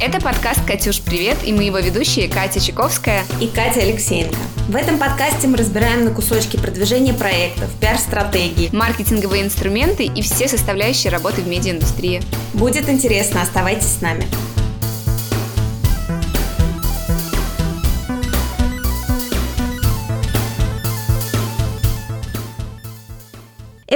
Это подкаст «Катюш, привет!» и мы его ведущие Катя Чайковская и Катя Алексеенко. В этом подкасте мы разбираем на кусочки продвижения проектов, пиар-стратегии, маркетинговые инструменты и все составляющие работы в медиаиндустрии. Будет интересно, оставайтесь с нами.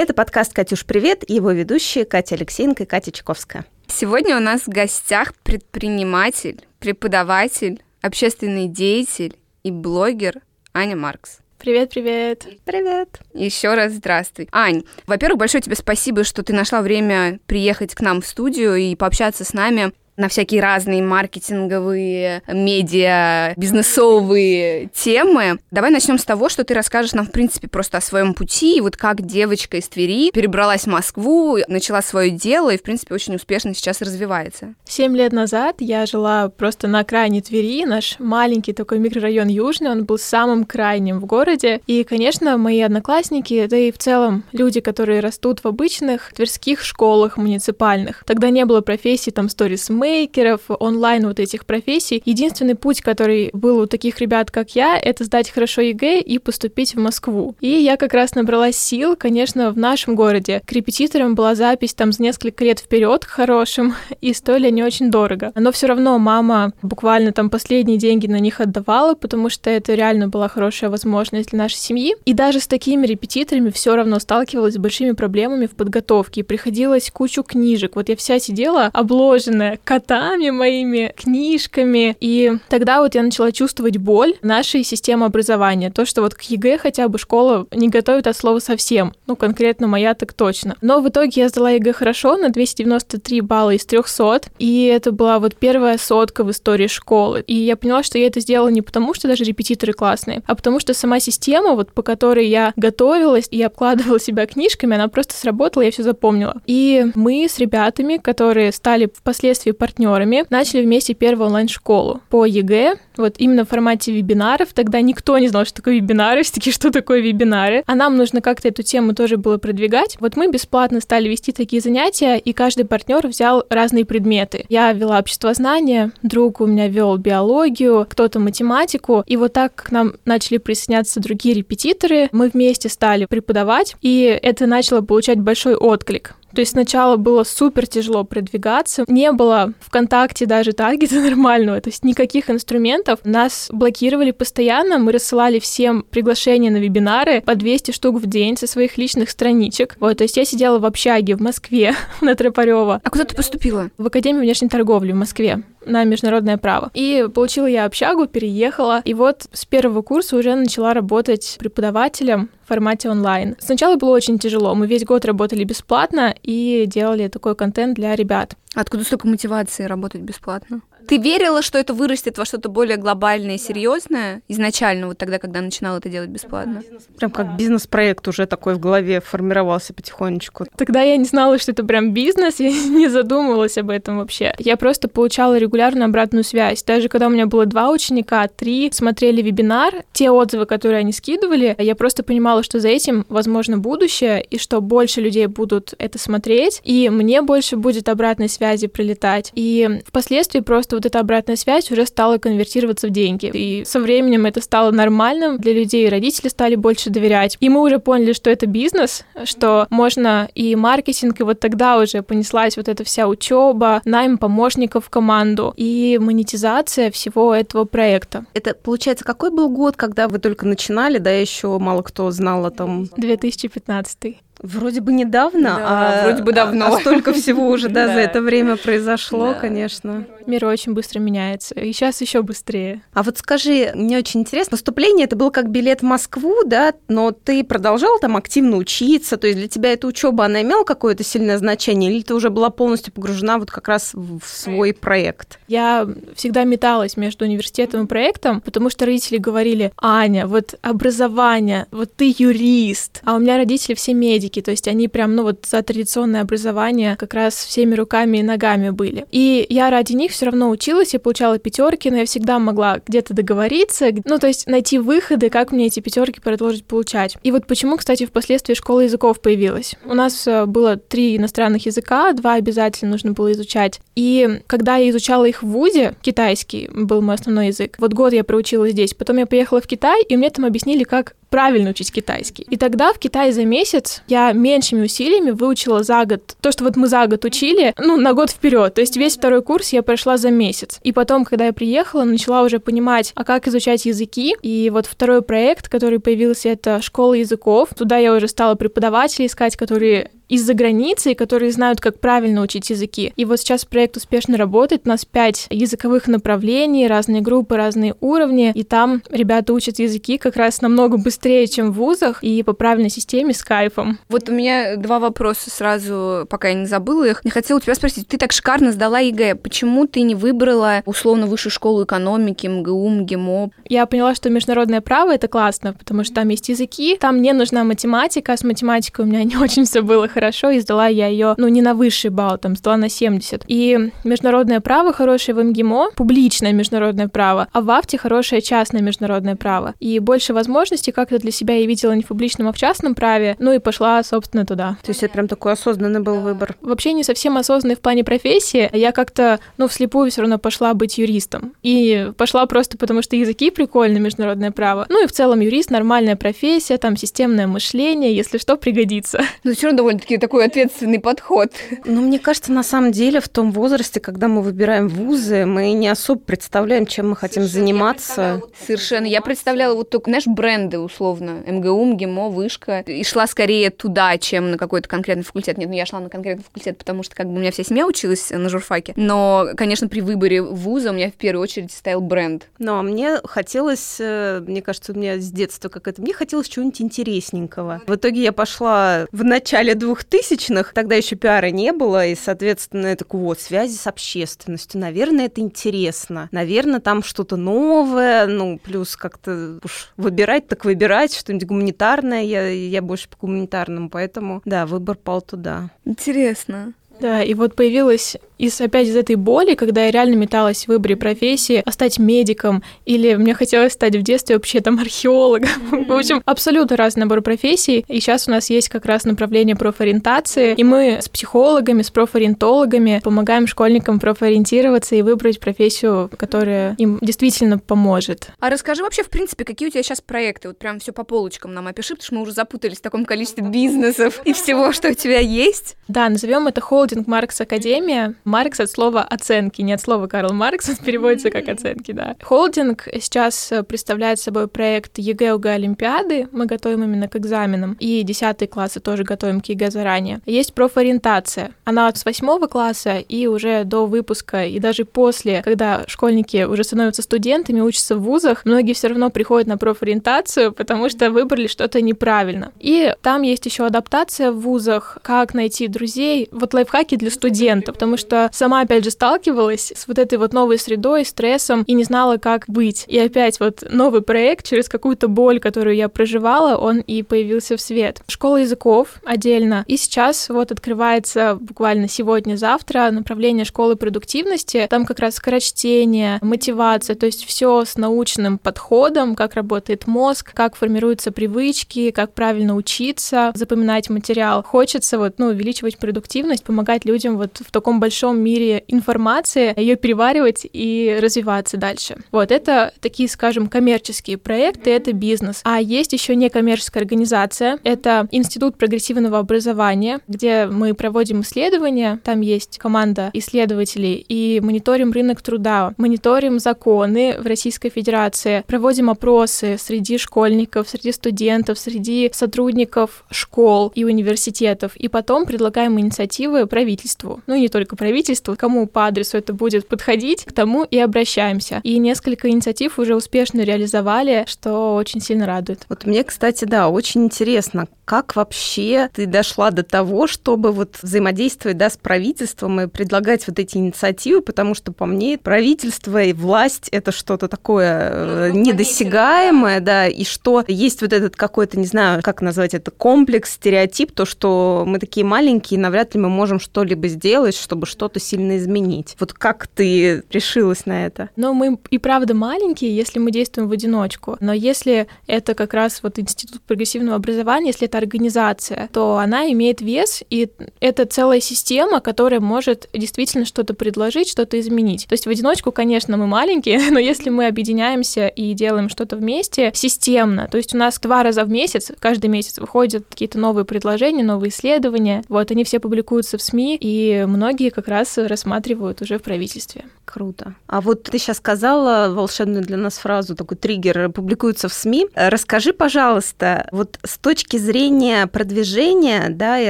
Это подкаст «Катюш, привет!» и его ведущие Катя Алексеенко и Катя Чайковская. Сегодня у нас в гостях предприниматель, преподаватель, общественный деятель и блогер Аня Маркс. Привет, привет. Привет. Еще раз здравствуй. Ань, во-первых, большое тебе спасибо, что ты нашла время приехать к нам в студию и пообщаться с нами на всякие разные маркетинговые, медиа, бизнесовые темы. Давай начнем с того, что ты расскажешь нам, в принципе, просто о своем пути, и вот как девочка из Твери перебралась в Москву, начала свое дело и, в принципе, очень успешно сейчас развивается. Семь лет назад я жила просто на окраине Твери, наш маленький такой микрорайон Южный, он был самым крайним в городе, и, конечно, мои одноклассники, да и в целом люди, которые растут в обычных тверских школах муниципальных. Тогда не было профессии там stories maker ов, онлайн вот этих профессий. Единственный путь, который был у таких ребят, как я, это сдать хорошо ЕГЭ и поступить в Москву. И я как раз набралась сил, конечно, в нашем городе. К репетиторам была запись там за несколько лет вперед к хорошим, и стоили они очень дорого. Но все равно мама буквально там последние деньги на них отдавала, потому что это реально была хорошая возможность для нашей семьи. И даже с такими репетиторами все равно сталкивалась с большими проблемами в подготовке. Приходилось кучу книжек. Вот я вся сидела обложенная котами моими, книжками. И тогда вот я начала чувствовать боль нашей системы образования. То, что вот к ЕГЭ хотя бы школа не готовит от слова совсем. Ну, конкретно моя так точно. Но в итоге я сдала ЕГЭ хорошо на 293 балла из 300. И это была вот первая сотка в истории школы. И я поняла, что я это сделала не потому, что даже репетиторы классные, а потому что сама система, вот по которой я готовилась и обкладывала себя книжками, она просто сработала, я все запомнила. И мы с ребятами, которые стали впоследствии партнерами, начали вместе первую онлайн-школу по ЕГЭ, вот именно в формате вебинаров. Тогда никто не знал, что такое вебинары, все таки что такое вебинары. А нам нужно как-то эту тему тоже было продвигать. Вот мы бесплатно стали вести такие занятия, и каждый партнер взял разные предметы. Я вела общество знания, друг у меня вел биологию, кто-то математику, и вот так к нам начали присоединяться другие репетиторы, мы вместе стали преподавать, и это начало получать большой отклик. То есть сначала было супер тяжело продвигаться, не было ВКонтакте даже таргета нормального, то есть никаких инструментов. Нас блокировали постоянно, мы рассылали всем приглашения на вебинары по 200 штук в день со своих личных страничек. Вот, то есть я сидела в общаге в Москве на Тропарева. А куда ты поступила? В Академию внешней торговли в Москве на международное право. И получила я общагу, переехала. И вот с первого курса уже начала работать преподавателем в формате онлайн. Сначала было очень тяжело. Мы весь год работали бесплатно и делали такой контент для ребят. Откуда столько мотивации работать бесплатно? Ты верила, что это вырастет во что-то более глобальное и серьезное изначально, вот тогда, когда начинала это делать бесплатно? Прям как бизнес-проект уже такой в голове формировался потихонечку. Тогда я не знала, что это прям бизнес, я не задумывалась об этом вообще. Я просто получала регулярную обратную связь. Даже когда у меня было два ученика, три смотрели вебинар, те отзывы, которые они скидывали, я просто понимала, что за этим возможно будущее, и что больше людей будут это смотреть, и мне больше будет обратной связи прилетать. И впоследствии просто вот эта обратная связь уже стала конвертироваться в деньги. И со временем это стало нормальным для людей, и родители стали больше доверять. И мы уже поняли, что это бизнес, что можно и маркетинг, и вот тогда уже понеслась вот эта вся учеба, найм помощников в команду и монетизация всего этого проекта. Это, получается, какой был год, когда вы только начинали, да, еще мало кто знал о том? 2015. Вроде бы недавно, да, а вроде бы давно. А столько всего уже, да, за это время произошло, конечно. Мир очень быстро меняется, и сейчас еще быстрее. А вот скажи, мне очень интересно, поступление это был как билет в Москву, да, но ты продолжал там активно учиться, то есть для тебя эта учеба, она имела какое-то сильное значение, или ты уже была полностью погружена вот как раз в свой проект? Я всегда металась между университетом и проектом, потому что родители говорили, Аня, вот образование, вот ты юрист, а у меня родители все медики, языки, то есть они прям, ну вот за традиционное образование как раз всеми руками и ногами были. И я ради них все равно училась, я получала пятерки, но я всегда могла где-то договориться, ну то есть найти выходы, как мне эти пятерки продолжить получать. И вот почему, кстати, впоследствии школа языков появилась. У нас э, было три иностранных языка, два обязательно нужно было изучать. И когда я изучала их в ВУЗе, китайский был мой основной язык, вот год я проучила здесь, потом я поехала в Китай, и мне там объяснили, как правильно учить китайский. И тогда в Китае за месяц я меньшими усилиями выучила за год то, что вот мы за год учили, ну, на год вперед. То есть весь второй курс я прошла за месяц. И потом, когда я приехала, начала уже понимать, а как изучать языки. И вот второй проект, который появился, это школа языков. Туда я уже стала преподавателей искать, которые из-за границы, которые знают, как правильно учить языки. И вот сейчас проект успешно работает. У нас пять языковых направлений, разные группы, разные уровни. И там ребята учат языки как раз намного быстрее, чем в вузах, и по правильной системе с кайфом. Вот у меня два вопроса сразу, пока я не забыла их. Я хотела у тебя спросить, ты так шикарно сдала ЕГЭ, почему ты не выбрала условно высшую школу экономики, МГУ, МГИМО? Я поняла, что международное право — это классно, потому что там есть языки, там не нужна математика, а с математикой у меня не очень все было хорошо, и сдала я ее, ну, не на высший балл, там, сдала на 70. И международное право хорошее в МГИМО, публичное международное право, а ВАВТе хорошее частное международное право. И больше возможностей как-то для себя я видела не в публичном, а в частном праве, ну и пошла, собственно, туда. То есть это прям такой осознанный был выбор? Вообще не совсем осознанный в плане профессии. Я как-то, ну, вслепую все равно пошла быть юристом. И пошла просто потому, что языки прикольные, международное право. Ну и в целом юрист, нормальная профессия, там системное мышление, если что, пригодится. Но все равно довольно-таки такой ответственный подход. Ну, мне кажется, на самом деле, в том возрасте, когда мы выбираем вузы, мы не особо представляем, чем мы хотим Совершенно. заниматься. Совершенно. Я представляла вот только, знаешь, бренды условно. МГУ, МГИМО, Вышка. И шла скорее туда, чем на какой-то конкретный факультет. Нет, ну я шла на конкретный факультет, потому что как бы у меня вся семья училась на журфаке. Но, конечно, при выборе вуза у меня в первую очередь стоял бренд. Ну, а мне хотелось, э, мне кажется, у меня с детства как это, мне хотелось чего-нибудь интересненького. В итоге я пошла в начале двухтысячных, тогда еще пиара не было, и, соответственно, я такой, вот, связи с общественностью, наверное, это интересно. Наверное, там что-то новое, ну, плюс как-то уж выбирать, так выбирать, что-нибудь гуманитарное, я, я больше по гуманитарному, поэтому, да, выбор пал туда. Интересно. Да, и вот появилась из, опять из этой боли, когда я реально металась в выборе профессии, а стать медиком, или мне хотелось стать в детстве вообще там археологом. Mm-hmm. В общем, абсолютно разный набор профессий. И сейчас у нас есть как раз направление профориентации, и мы с психологами, с профориентологами помогаем школьникам профориентироваться и выбрать профессию, которая им действительно поможет. А расскажи вообще, в принципе, какие у тебя сейчас проекты? Вот прям все по полочкам нам опиши, потому что мы уже запутались в таком количестве бизнесов и всего, что у тебя есть. Да, назовем это холдинг Маркс Академия. Marks от слова оценки, не от слова Карл Маркс, переводится как оценки, да. Холдинг сейчас э, представляет собой проект ЕГЭ ОГЭ Олимпиады, мы готовим именно к экзаменам, и 10 классы тоже готовим к ЕГЭ заранее. Есть профориентация, она с 8 класса и уже до выпуска, и даже после, когда школьники уже становятся студентами, учатся в вузах, многие все равно приходят на профориентацию, потому что выбрали что-то неправильно. И там есть еще адаптация в вузах, как найти друзей, вот лайфхаки для студентов, потому что сама, опять же, сталкивалась с вот этой вот новой средой, стрессом и не знала, как быть. И опять вот новый проект через какую-то боль, которую я проживала, он и появился в свет. Школа языков отдельно. И сейчас вот открывается буквально сегодня-завтра направление школы продуктивности. Там как раз скорочтение, мотивация, то есть все с научным подходом, как работает мозг, как формируются привычки, как правильно учиться, запоминать материал. Хочется вот, ну, увеличивать продуктивность, помогать людям вот в таком большом большом мире информации, ее переваривать и развиваться дальше. Вот это такие, скажем, коммерческие проекты, это бизнес. А есть еще некоммерческая организация, это Институт прогрессивного образования, где мы проводим исследования, там есть команда исследователей и мониторим рынок труда, мониторим законы в Российской Федерации, проводим опросы среди школьников, среди студентов, среди сотрудников школ и университетов, и потом предлагаем инициативы правительству. Ну, не только правительству, правительству, кому по адресу это будет подходить, к тому и обращаемся. И несколько инициатив уже успешно реализовали, что очень сильно радует. Вот мне, кстати, да, очень интересно, как вообще ты дошла до того, чтобы вот взаимодействовать да, с правительством и предлагать вот эти инициативы, потому что по мне правительство и власть это что-то такое э, ну, недосягаемое, да, и что есть вот этот какой-то, не знаю, как назвать это, комплекс, стереотип, то, что мы такие маленькие, навряд ли мы можем что-либо сделать, чтобы что-то сильно изменить. Вот как ты решилась на это? Ну, мы и правда маленькие, если мы действуем в одиночку. Но если это как раз вот Институт прогрессивного образования, если это организация, то она имеет вес, и это целая система, которая может действительно что-то предложить, что-то изменить. То есть в одиночку, конечно, мы маленькие, но если мы объединяемся и делаем что-то вместе системно, то есть у нас два раза в месяц, каждый месяц выходят какие-то новые предложения, новые исследования, вот они все публикуются в СМИ, и многие как раз рассматривают уже в правительстве. Круто. А вот ты сейчас сказала волшебную для нас фразу, такой триггер, публикуется в СМИ. Расскажи, пожалуйста, вот с точки зрения продвижения, да, и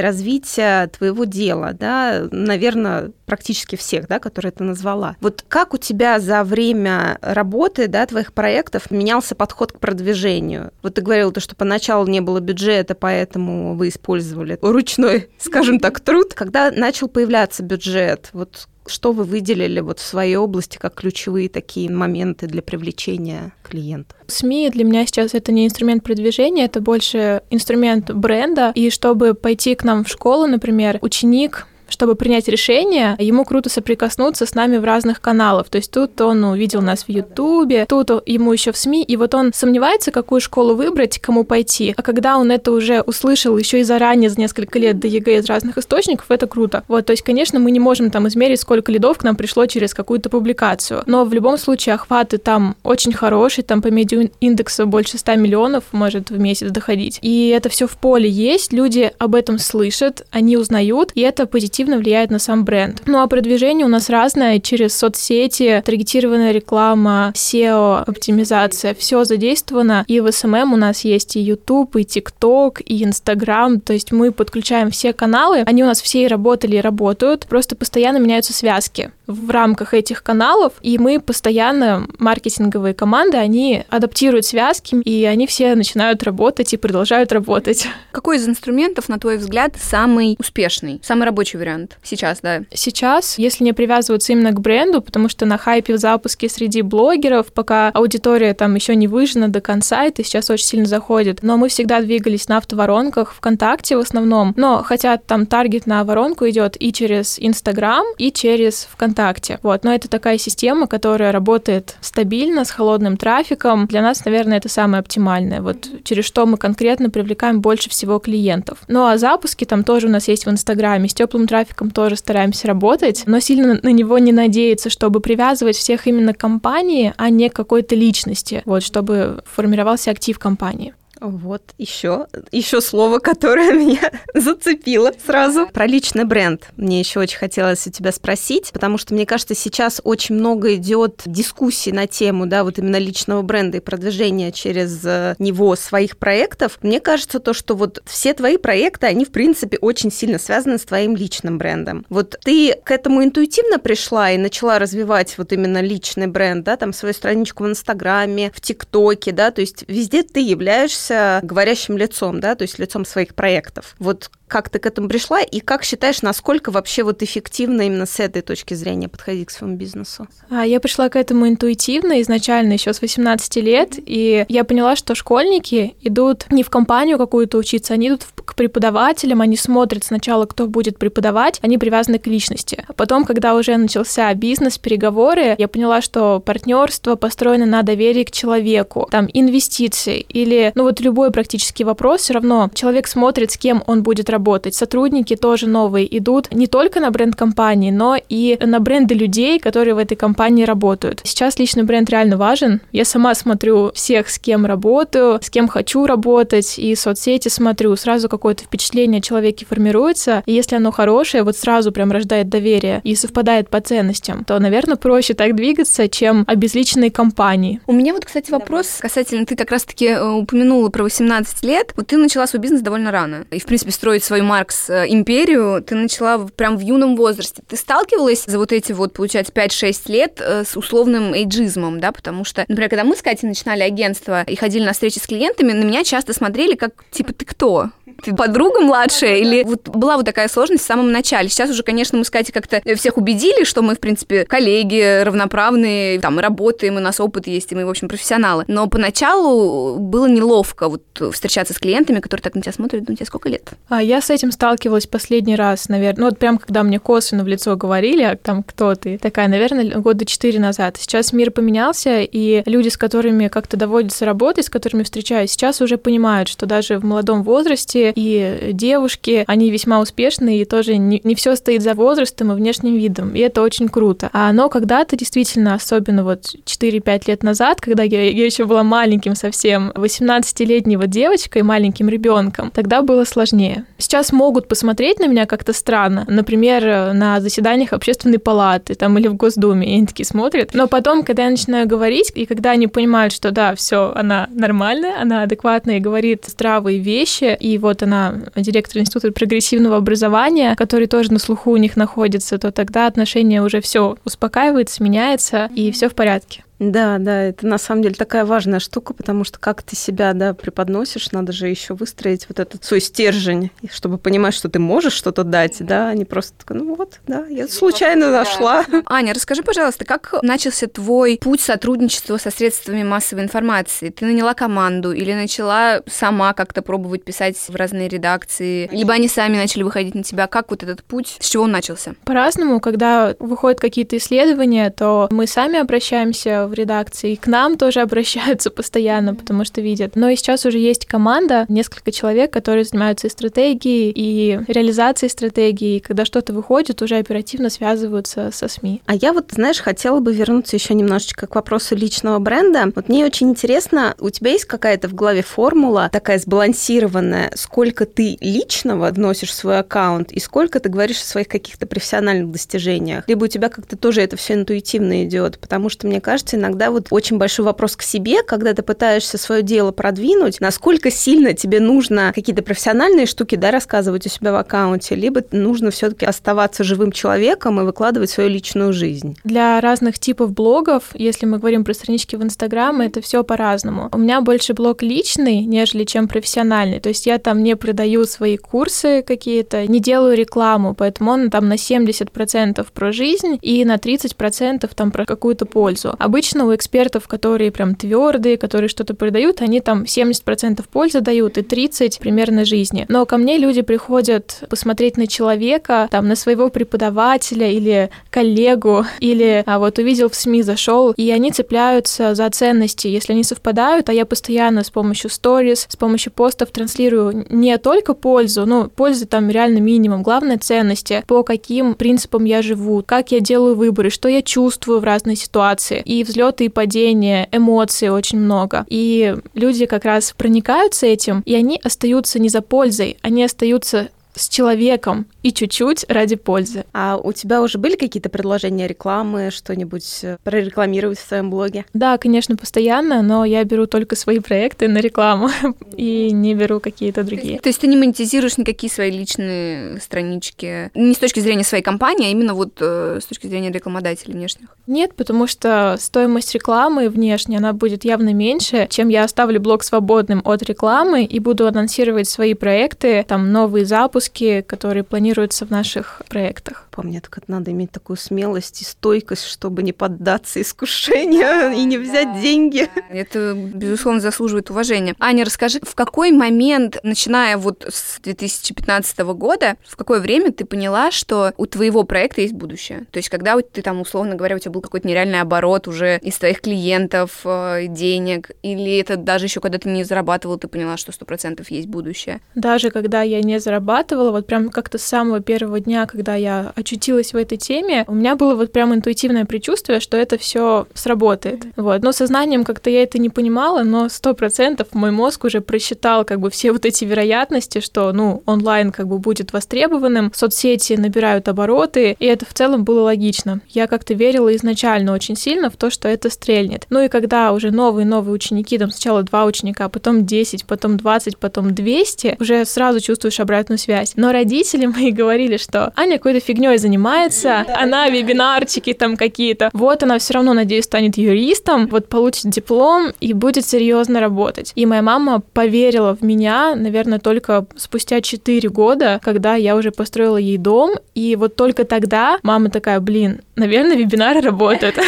развития твоего дела, да, наверное, практически всех, да, которые ты назвала. Вот как у тебя за время работы, да, твоих проектов менялся подход к продвижению? Вот ты говорила, то, что поначалу не было бюджета, поэтому вы использовали ручной, скажем так, труд. Когда начал появляться бюджет, вот что вы выделили вот в своей области как ключевые такие моменты для привлечения клиентов? СМИ для меня сейчас это не инструмент продвижения, это больше инструмент бренда. И чтобы пойти к нам в школу, например, ученик чтобы принять решение, ему круто соприкоснуться с нами в разных каналах. То есть тут он увидел нас в Ютубе, тут ему еще в СМИ, и вот он сомневается, какую школу выбрать, кому пойти. А когда он это уже услышал еще и заранее, за несколько лет до ЕГЭ из разных источников, это круто. Вот, то есть, конечно, мы не можем там измерить, сколько лидов к нам пришло через какую-то публикацию. Но в любом случае охваты там очень хорошие, там по медиа-индексу больше 100 миллионов может в месяц доходить. И это все в поле есть, люди об этом слышат, они узнают, и это позитивно позитивно влияет на сам бренд. Ну а продвижение у нас разное. Через соцсети, таргетированная реклама, SEO, оптимизация, все задействовано. И в SMM у нас есть и YouTube, и TikTok, и Instagram, то есть мы подключаем все каналы, они у нас все и работали, и работают, просто постоянно меняются связки в рамках этих каналов, и мы постоянно, маркетинговые команды, они адаптируют связки, и они все начинают работать и продолжают работать. Какой из инструментов, на твой взгляд, самый успешный, самый рабочий вариант? сейчас, да? Сейчас, если не привязываться именно к бренду, потому что на хайпе в запуске среди блогеров, пока аудитория там еще не выжжена до конца, это сейчас очень сильно заходит. Но мы всегда двигались на автоворонках ВКонтакте в основном. Но хотя там таргет на воронку идет и через Инстаграм, и через ВКонтакте. Вот, но это такая система, которая работает стабильно, с холодным трафиком. Для нас, наверное, это самое оптимальное. Вот через что мы конкретно привлекаем больше всего клиентов. Ну а запуски там тоже у нас есть в Инстаграме с теплым трафиком трафиком тоже стараемся работать, но сильно на него не надеяться, чтобы привязывать всех именно к компании, а не к какой-то личности, вот, чтобы формировался актив компании. Вот еще, еще слово, которое меня зацепило сразу. Про личный бренд. Мне еще очень хотелось у тебя спросить, потому что, мне кажется, сейчас очень много идет дискуссий на тему, да, вот именно личного бренда и продвижения через э, него своих проектов. Мне кажется, то, что вот все твои проекты, они, в принципе, очень сильно связаны с твоим личным брендом. Вот ты к этому интуитивно пришла и начала развивать вот именно личный бренд, да, там свою страничку в Инстаграме, в ТикТоке, да, то есть везде ты являешься являешься говорящим лицом, да, то есть лицом своих проектов. Вот как ты к этому пришла и как считаешь, насколько вообще вот эффективно именно с этой точки зрения подходить к своему бизнесу? А, я пришла к этому интуитивно изначально еще с 18 лет, и я поняла, что школьники идут не в компанию какую-то учиться, они идут к преподавателям, они смотрят сначала, кто будет преподавать, они привязаны к личности. А потом, когда уже начался бизнес, переговоры, я поняла, что партнерство построено на доверии к человеку, там инвестиции или, ну вот любой практически вопрос, все равно человек смотрит, с кем он будет работать работать. Сотрудники тоже новые идут не только на бренд компании, но и на бренды людей, которые в этой компании работают. Сейчас личный бренд реально важен. Я сама смотрю всех, с кем работаю, с кем хочу работать, и соцсети смотрю. Сразу какое-то впечатление о человеке формируется. И если оно хорошее, вот сразу прям рождает доверие и совпадает по ценностям, то, наверное, проще так двигаться, чем обезличенные компании. У меня вот, кстати, вопрос касательно, ты как раз-таки э, упомянула про 18 лет. Вот ты начала свой бизнес довольно рано. И, в принципе, строить свою Маркс э, ты начала прям в юном возрасте. Ты сталкивалась за вот эти вот, получается, 5-6 лет э, с условным эйджизмом, да, потому что, например, когда мы с Катей начинали агентство и ходили на встречи с клиентами, на меня часто смотрели как, типа, ты кто? Ты подруга младшая или вот была вот такая сложность в самом начале? Сейчас уже, конечно, мы с Катей как-то всех убедили, что мы, в принципе, коллеги, равноправные, там, работаем, у нас опыт есть, и мы, в общем, профессионалы. Но поначалу было неловко вот встречаться с клиентами, которые так на тебя смотрят, ну, тебе сколько лет? А я с этим сталкивалась последний раз, наверное, ну, вот прям когда мне косвенно в лицо говорили, а там, кто ты, такая, наверное, года четыре назад. Сейчас мир поменялся, и люди, с которыми как-то доводится работать, с которыми встречаюсь, сейчас уже понимают, что даже в молодом возрасте и девушки, они весьма успешны, и тоже не, не все стоит за возрастом и внешним видом, и это очень круто. А, но когда-то действительно, особенно вот 4-5 лет назад, когда я, я еще была маленьким совсем, 18-летней вот девочкой, маленьким ребенком, тогда было сложнее. Сейчас могут посмотреть на меня как-то странно, например, на заседаниях общественной палаты там или в Госдуме, и они такие смотрят. Но потом, когда я начинаю говорить, и когда они понимают, что да, все, она нормальная, она адекватная и говорит здравые вещи, и вот она директор Института прогрессивного образования, который тоже на слуху у них находится, то тогда отношения уже все успокаивается, меняется, и все в порядке. Да, да, это на самом деле такая важная штука, потому что как ты себя, да, преподносишь, надо же еще выстроить вот этот свой стержень, чтобы понимать, что ты можешь что-то дать, да, а не просто такой, ну вот, да, я случайно зашла. Аня, расскажи, пожалуйста, как начался твой путь сотрудничества со средствами массовой информации? Ты наняла команду или начала сама как-то пробовать писать в разные редакции, либо они сами начали выходить на тебя? Как вот этот путь, с чего он начался? По-разному, когда выходят какие-то исследования, то мы сами обращаемся в редакции. И к нам тоже обращаются постоянно, потому что видят. Но и сейчас уже есть команда, несколько человек, которые занимаются и стратегией, и реализацией стратегии. И когда что-то выходит, уже оперативно связываются со СМИ. А я вот, знаешь, хотела бы вернуться еще немножечко к вопросу личного бренда. Вот мне очень интересно, у тебя есть какая-то в голове формула такая сбалансированная, сколько ты личного вносишь в свой аккаунт и сколько ты говоришь о своих каких-то профессиональных достижениях? Либо у тебя как-то тоже это все интуитивно идет? Потому что, мне кажется, иногда вот очень большой вопрос к себе, когда ты пытаешься свое дело продвинуть, насколько сильно тебе нужно какие-то профессиональные штуки, да, рассказывать у себя в аккаунте, либо нужно все-таки оставаться живым человеком и выкладывать свою личную жизнь. Для разных типов блогов, если мы говорим про странички в Инстаграм, это все по-разному. У меня больше блог личный, нежели чем профессиональный. То есть я там не продаю свои курсы какие-то, не делаю рекламу, поэтому он там на 70% про жизнь и на 30% там про какую-то пользу. Обычно обычно у экспертов, которые прям твердые, которые что-то продают, они там 70% пользы дают и 30% примерно жизни. Но ко мне люди приходят посмотреть на человека, там, на своего преподавателя или коллегу, или а вот увидел в СМИ, зашел, и они цепляются за ценности. Если они совпадают, а я постоянно с помощью сторис, с помощью постов транслирую не только пользу, ну, пользы там реально минимум, главное ценности, по каким принципам я живу, как я делаю выборы, что я чувствую в разной ситуации. И взлет взлеты и падения, эмоций очень много. И люди как раз проникаются этим, и они остаются не за пользой, они остаются с человеком и чуть-чуть ради пользы. А у тебя уже были какие-то предложения рекламы, что-нибудь э, прорекламировать в своем блоге? Да, конечно, постоянно, но я беру только свои проекты на рекламу и не беру какие-то другие. То есть ты не монетизируешь никакие свои личные странички, не с точки зрения своей компании, а именно вот э, с точки зрения рекламодателей внешних? Нет, потому что стоимость рекламы внешней, она будет явно меньше, чем я оставлю блог свободным от рекламы и буду анонсировать свои проекты, там новые запуски, которые планируются в наших проектах. По мне, так это надо иметь такую смелость и стойкость, чтобы не поддаться искушению да, и не взять да, деньги. Это, безусловно, заслуживает уважения. Аня, расскажи, в какой момент, начиная вот с 2015 года, в какое время ты поняла, что у твоего проекта есть будущее? То есть, когда ты там, условно говоря, у тебя был какой-то нереальный оборот уже из твоих клиентов, э, денег, или это даже еще когда ты не зарабатывал, ты поняла, что сто процентов есть будущее? Даже когда я не зарабатывала, вот прям как-то с самого первого дня, когда я очутилась в этой теме, у меня было вот прям интуитивное предчувствие, что это все сработает. Вот. Но сознанием как-то я это не понимала, но сто процентов мой мозг уже просчитал как бы все вот эти вероятности, что, ну, онлайн как бы будет востребованным, соцсети набирают обороты, и это в целом было логично. Я как-то верила изначально очень сильно в то, что это стрельнет. Ну и когда уже новые-новые ученики, там сначала два ученика, потом 10, потом 20, потом 200, уже сразу чувствуешь обратную связь. Но родители мои говорили, что Аня какой-то фигней фигней занимается, она вебинарчики там какие-то. Вот она все равно, надеюсь, станет юристом, вот получит диплом и будет серьезно работать. И моя мама поверила в меня, наверное, только спустя 4 года, когда я уже построила ей дом, и вот только тогда мама такая, блин, наверное, вебинары работают.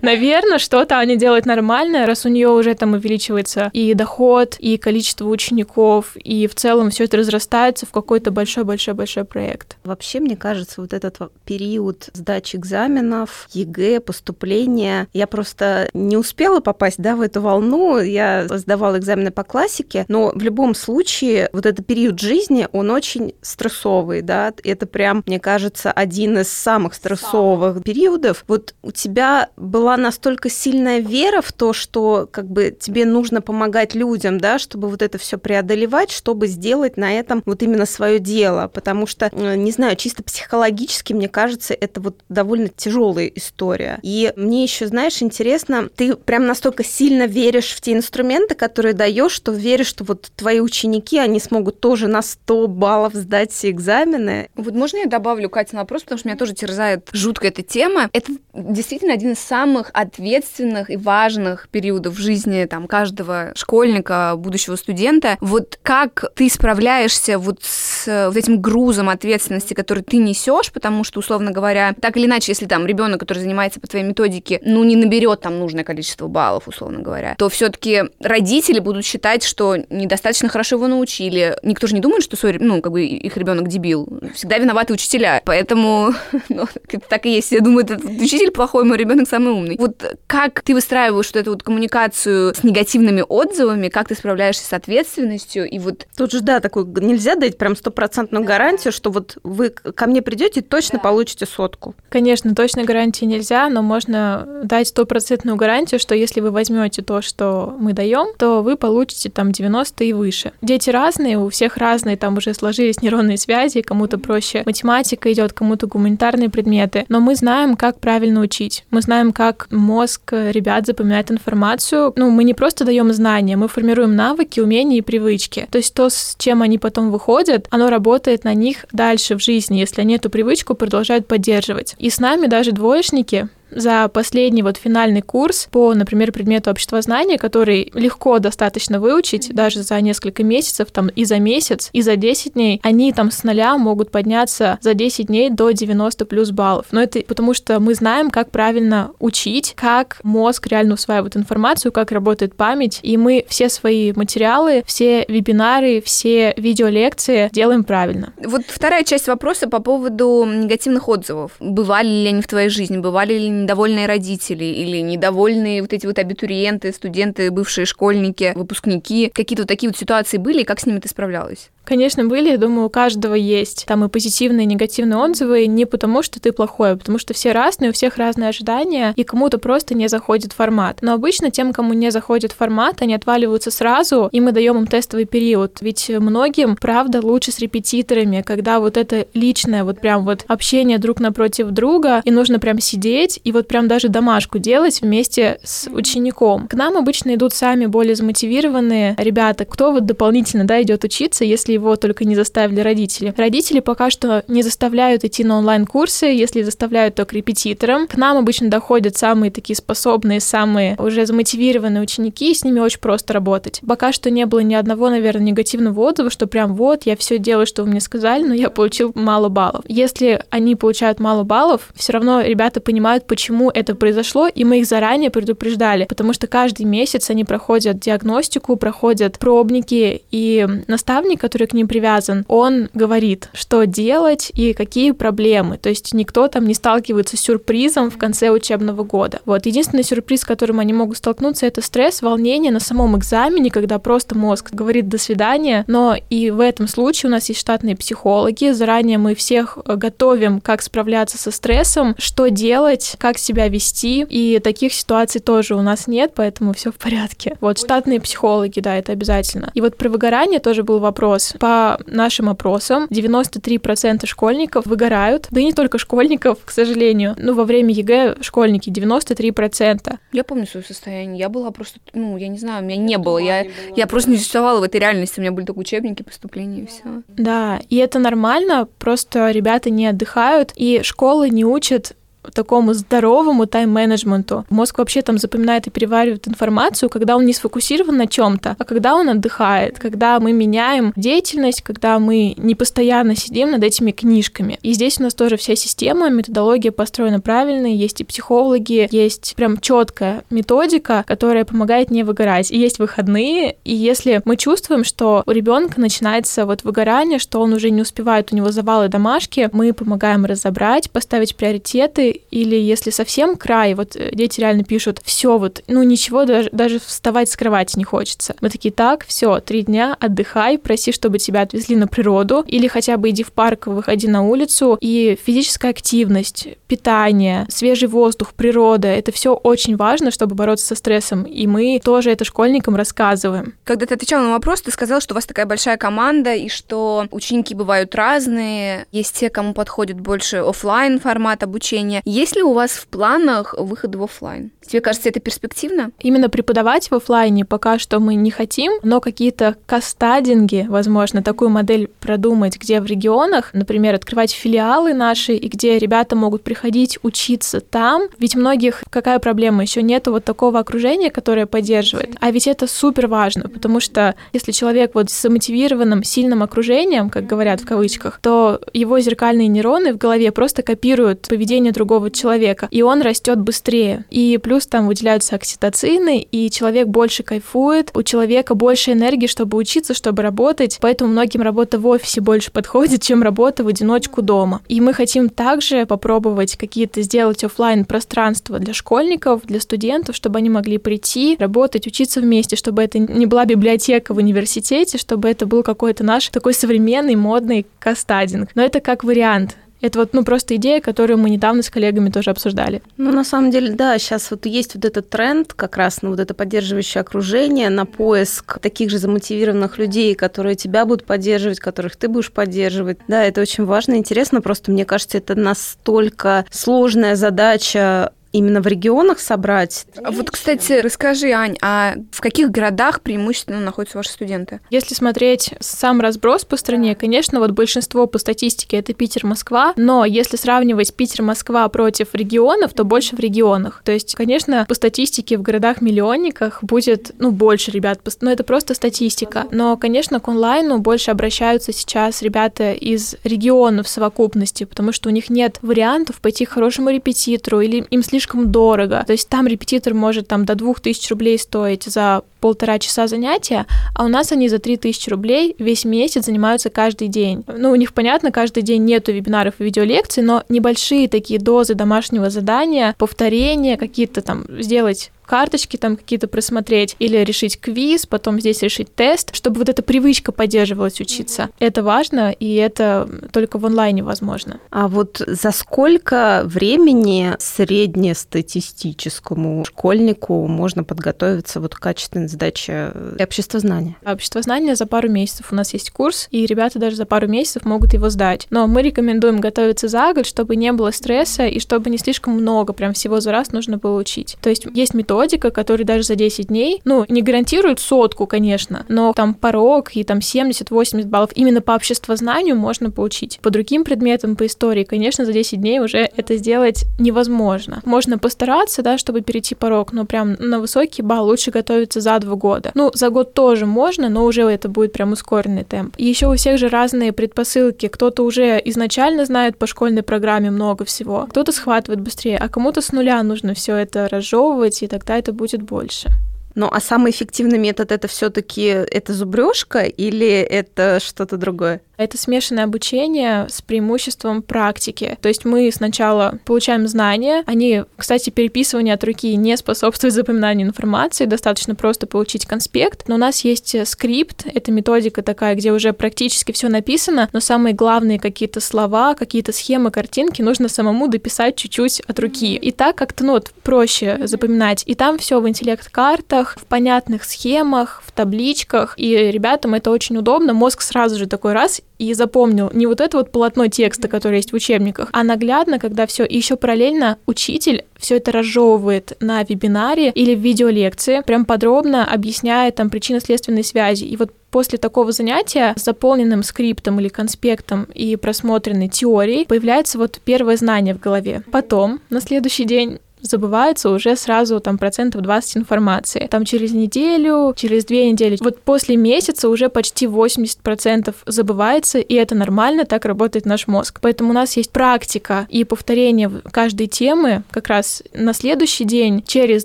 Наверное, что-то они делают нормально, раз у нее уже там увеличивается и доход, и количество учеников, и в целом все это разрастается в какой-то большой-большой-большой проект. Вообще, мне кажется, вот этот период сдачи экзаменов, ЕГЭ, поступления, я просто не успела попасть, да, в эту волну. Я сдавала экзамены по классике, но в любом случае вот этот период жизни, он очень стрессовый, да, это прям, мне кажется, один из самых стрессовых периодов. Вот у тебя была настолько сильная вера в то, что как бы тебе нужно помогать людям, да, чтобы вот это все преодолевать, чтобы сделать на этом вот именно свое дело, потому что, э, не знаю, чисто психологически, мне кажется, это вот довольно тяжелая история. И мне еще, знаешь, интересно, ты прям настолько сильно веришь в те инструменты, которые даешь, что веришь, что вот твои ученики, они смогут тоже на 100 баллов сдать все экзамены. Вот можно я добавлю, Катя, на вопрос, потому что меня тоже терзает жутко эта тема. Это действительно один из самых ответственных и важных периодов в жизни там, каждого школьника, будущего студента. Вот как ты справляешься вот с вот этим грузом ответственности, который ты несешь, потому что, условно говоря, так или иначе, если там ребенок, который занимается по твоей методике, ну, не наберет там нужное количество баллов, условно говоря, то все-таки родители будут считать, что недостаточно хорошо его научили. Никто же не думает, что свой, ну, как бы их ребенок дебил. Всегда виноваты учителя. Поэтому, ну, так и есть. Я думаю, этот учитель плохой, мой ребенок самый умный. Вот как ты выстраиваешь вот эту вот коммуникацию с негативными отзывами, как ты справляешься с ответственностью, и вот... Тут же, да, такой, нельзя дать прям стопроцентную гарантию, что вот вы ко мне придете и точно да. получите сотку. Конечно, точной гарантии нельзя, но можно дать стопроцентную гарантию, что если вы возьмете то, что мы даем, то вы получите там 90 и выше. Дети разные, у всех разные, там уже сложились нейронные связи, кому-то проще математика идет, кому-то гуманитарные предметы, но мы знаем, как правильно учить. Мы знаем, как мозг ребят запоминает информацию. Ну, мы не просто даем знания, мы формируем навыки, умения и привычки. То есть то, с чем они потом выходят, оно работает на них дальше в жизни, если они эту привычку продолжают поддерживать. И с нами даже двоечники, за последний вот финальный курс по, например, предмету обществознания, который легко достаточно выучить даже за несколько месяцев, там и за месяц, и за 10 дней, они там с нуля могут подняться за 10 дней до 90 плюс баллов. Но это потому что мы знаем, как правильно учить, как мозг реально усваивает информацию, как работает память, и мы все свои материалы, все вебинары, все видеолекции делаем правильно. Вот вторая часть вопроса по поводу негативных отзывов. Бывали ли они в твоей жизни, бывали ли недовольные родители или недовольные вот эти вот абитуриенты, студенты, бывшие школьники, выпускники? Какие-то вот такие вот ситуации были, и как с ними ты справлялась? Конечно, были. Я думаю, у каждого есть там и позитивные, и негативные отзывы. Не потому, что ты плохой, а потому что все разные, у всех разные ожидания, и кому-то просто не заходит формат. Но обычно тем, кому не заходит формат, они отваливаются сразу, и мы даем им тестовый период. Ведь многим, правда, лучше с репетиторами, когда вот это личное, вот прям вот общение друг напротив друга, и нужно прям сидеть и вот прям даже домашку делать вместе с учеником. К нам обычно идут сами более замотивированные ребята, кто вот дополнительно, да, идет учиться, если его только не заставили родители. Родители пока что не заставляют идти на онлайн-курсы, если заставляют, то к репетиторам. К нам обычно доходят самые такие способные, самые уже замотивированные ученики, и с ними очень просто работать. Пока что не было ни одного, наверное, негативного отзыва, что прям вот, я все делаю, что вы мне сказали, но я получил мало баллов. Если они получают мало баллов, все равно ребята понимают, почему это произошло, и мы их заранее предупреждали, потому что каждый месяц они проходят диагностику, проходят пробники, и наставник, который который к ним привязан, он говорит, что делать и какие проблемы. То есть никто там не сталкивается с сюрпризом в конце учебного года. Вот единственный сюрприз, с которым они могут столкнуться, это стресс, волнение на самом экзамене, когда просто мозг говорит до свидания. Но и в этом случае у нас есть штатные психологи. Заранее мы всех готовим, как справляться со стрессом, что делать, как себя вести. И таких ситуаций тоже у нас нет, поэтому все в порядке. Вот штатные психологи, да, это обязательно. И вот про выгорание тоже был вопрос. По нашим опросам 93% школьников выгорают, да и не только школьников, к сожалению. Ну, во время ЕГЭ школьники 93%. Я помню свое состояние. Я была просто, ну, я не знаю, у меня не было. Я, я просто не существовала в этой реальности. У меня были только учебники, поступления и все. Да, и это нормально, просто ребята не отдыхают, и школы не учат такому здоровому тайм-менеджменту. Мозг вообще там запоминает и переваривает информацию, когда он не сфокусирован на чем-то, а когда он отдыхает, когда мы меняем деятельность, когда мы не постоянно сидим над этими книжками. И здесь у нас тоже вся система, методология построена правильно, есть и психологи, есть прям четкая методика, которая помогает не выгорать. И есть выходные, и если мы чувствуем, что у ребенка начинается вот выгорание, что он уже не успевает, у него завалы домашки, мы помогаем разобрать, поставить приоритеты или если совсем край, вот э, дети реально пишут, все вот, ну ничего, даже, даже вставать с кровати не хочется. Мы такие, так, все, три дня, отдыхай, проси, чтобы тебя отвезли на природу, или хотя бы иди в парк, выходи на улицу, и физическая активность, питание, свежий воздух, природа, это все очень важно, чтобы бороться со стрессом, и мы тоже это школьникам рассказываем. Когда ты отвечал на вопрос, ты сказал, что у вас такая большая команда, и что ученики бывают разные, есть те, кому подходит больше офлайн формат обучения, есть ли у вас в планах выход в офлайн? Тебе кажется, это перспективно? Именно преподавать в офлайне пока что мы не хотим, но какие-то кастадинги, возможно, такую модель продумать, где в регионах, например, открывать филиалы наши, и где ребята могут приходить учиться там. Ведь многих какая проблема? Еще нету вот такого окружения, которое поддерживает. А ведь это супер важно, потому что если человек вот с мотивированным, сильным окружением, как говорят в кавычках, то его зеркальные нейроны в голове просто копируют поведение другого человека, и он растет быстрее. И плюс там выделяются окситоцины, и человек больше кайфует, у человека больше энергии, чтобы учиться, чтобы работать, поэтому многим работа в офисе больше подходит, чем работа в одиночку дома. И мы хотим также попробовать какие-то сделать офлайн пространства для школьников, для студентов, чтобы они могли прийти, работать, учиться вместе, чтобы это не была библиотека в университете, чтобы это был какой-то наш такой современный модный кастадинг. Но это как вариант. Это вот, ну, просто идея, которую мы недавно с коллегами тоже обсуждали. Ну, на самом деле, да, сейчас вот есть вот этот тренд как раз на вот это поддерживающее окружение, на поиск таких же замотивированных людей, которые тебя будут поддерживать, которых ты будешь поддерживать. Да, это очень важно, интересно, просто мне кажется, это настолько сложная задача именно в регионах собрать. А вот, кстати, расскажи, Ань, а в каких городах преимущественно находятся ваши студенты? Если смотреть сам разброс по стране, конечно, вот большинство по статистике это Питер, Москва, но если сравнивать Питер, Москва против регионов, то больше в регионах. То есть, конечно, по статистике в городах-миллионниках будет, ну, больше ребят, но это просто статистика. Но, конечно, к онлайну больше обращаются сейчас ребята из регионов в совокупности, потому что у них нет вариантов пойти к хорошему репетитору или им слишком слишком дорого. То есть там репетитор может там до 2000 рублей стоить за полтора часа занятия, а у нас они за 3000 рублей весь месяц занимаются каждый день. Ну, у них, понятно, каждый день нету вебинаров и видеолекций, но небольшие такие дозы домашнего задания, повторения, какие-то там сделать карточки там какие-то просмотреть или решить квиз, потом здесь решить тест, чтобы вот эта привычка поддерживалась учиться. Это важно, и это только в онлайне возможно. А вот за сколько времени среднестатистическому школьнику можно подготовиться вот к качественной задаче обществознания? Обществознание за пару месяцев у нас есть курс, и ребята даже за пару месяцев могут его сдать. Но мы рекомендуем готовиться за год, чтобы не было стресса и чтобы не слишком много прям всего за раз нужно было учить. То есть есть метод методика, которая даже за 10 дней, ну, не гарантирует сотку, конечно, но там порог и там 70-80 баллов именно по обществознанию можно получить. По другим предметам, по истории, конечно, за 10 дней уже это сделать невозможно. Можно постараться, да, чтобы перейти порог, но прям на высокий балл лучше готовиться за два года. Ну, за год тоже можно, но уже это будет прям ускоренный темп. Еще у всех же разные предпосылки. Кто-то уже изначально знает по школьной программе много всего, кто-то схватывает быстрее, а кому-то с нуля нужно все это разжевывать и так тогда это будет больше. Ну, а самый эффективный метод это все-таки это зубрежка или это что-то другое? Это смешанное обучение с преимуществом практики. То есть мы сначала получаем знания, они, кстати, переписывание от руки не способствует запоминанию информации, достаточно просто получить конспект, но у нас есть скрипт, это методика такая, где уже практически все написано, но самые главные какие-то слова, какие-то схемы, картинки нужно самому дописать чуть-чуть от руки. И так как-то, ну, вот, проще запоминать. И там все в интеллект-картах, в понятных схемах, в табличках, и ребятам это очень удобно. Мозг сразу же такой раз и запомнил не вот это вот полотно текста, которое есть в учебниках, а наглядно, когда все и еще параллельно учитель все это разжевывает на вебинаре или в видеолекции, прям подробно объясняет там причинно-следственные связи. И вот после такого занятия с заполненным скриптом или конспектом и просмотренной теорией появляется вот первое знание в голове. Потом на следующий день забывается уже сразу там процентов 20 информации. Там через неделю, через две недели, вот после месяца уже почти 80% забывается, и это нормально, так работает наш мозг. Поэтому у нас есть практика и повторение каждой темы как раз на следующий день, через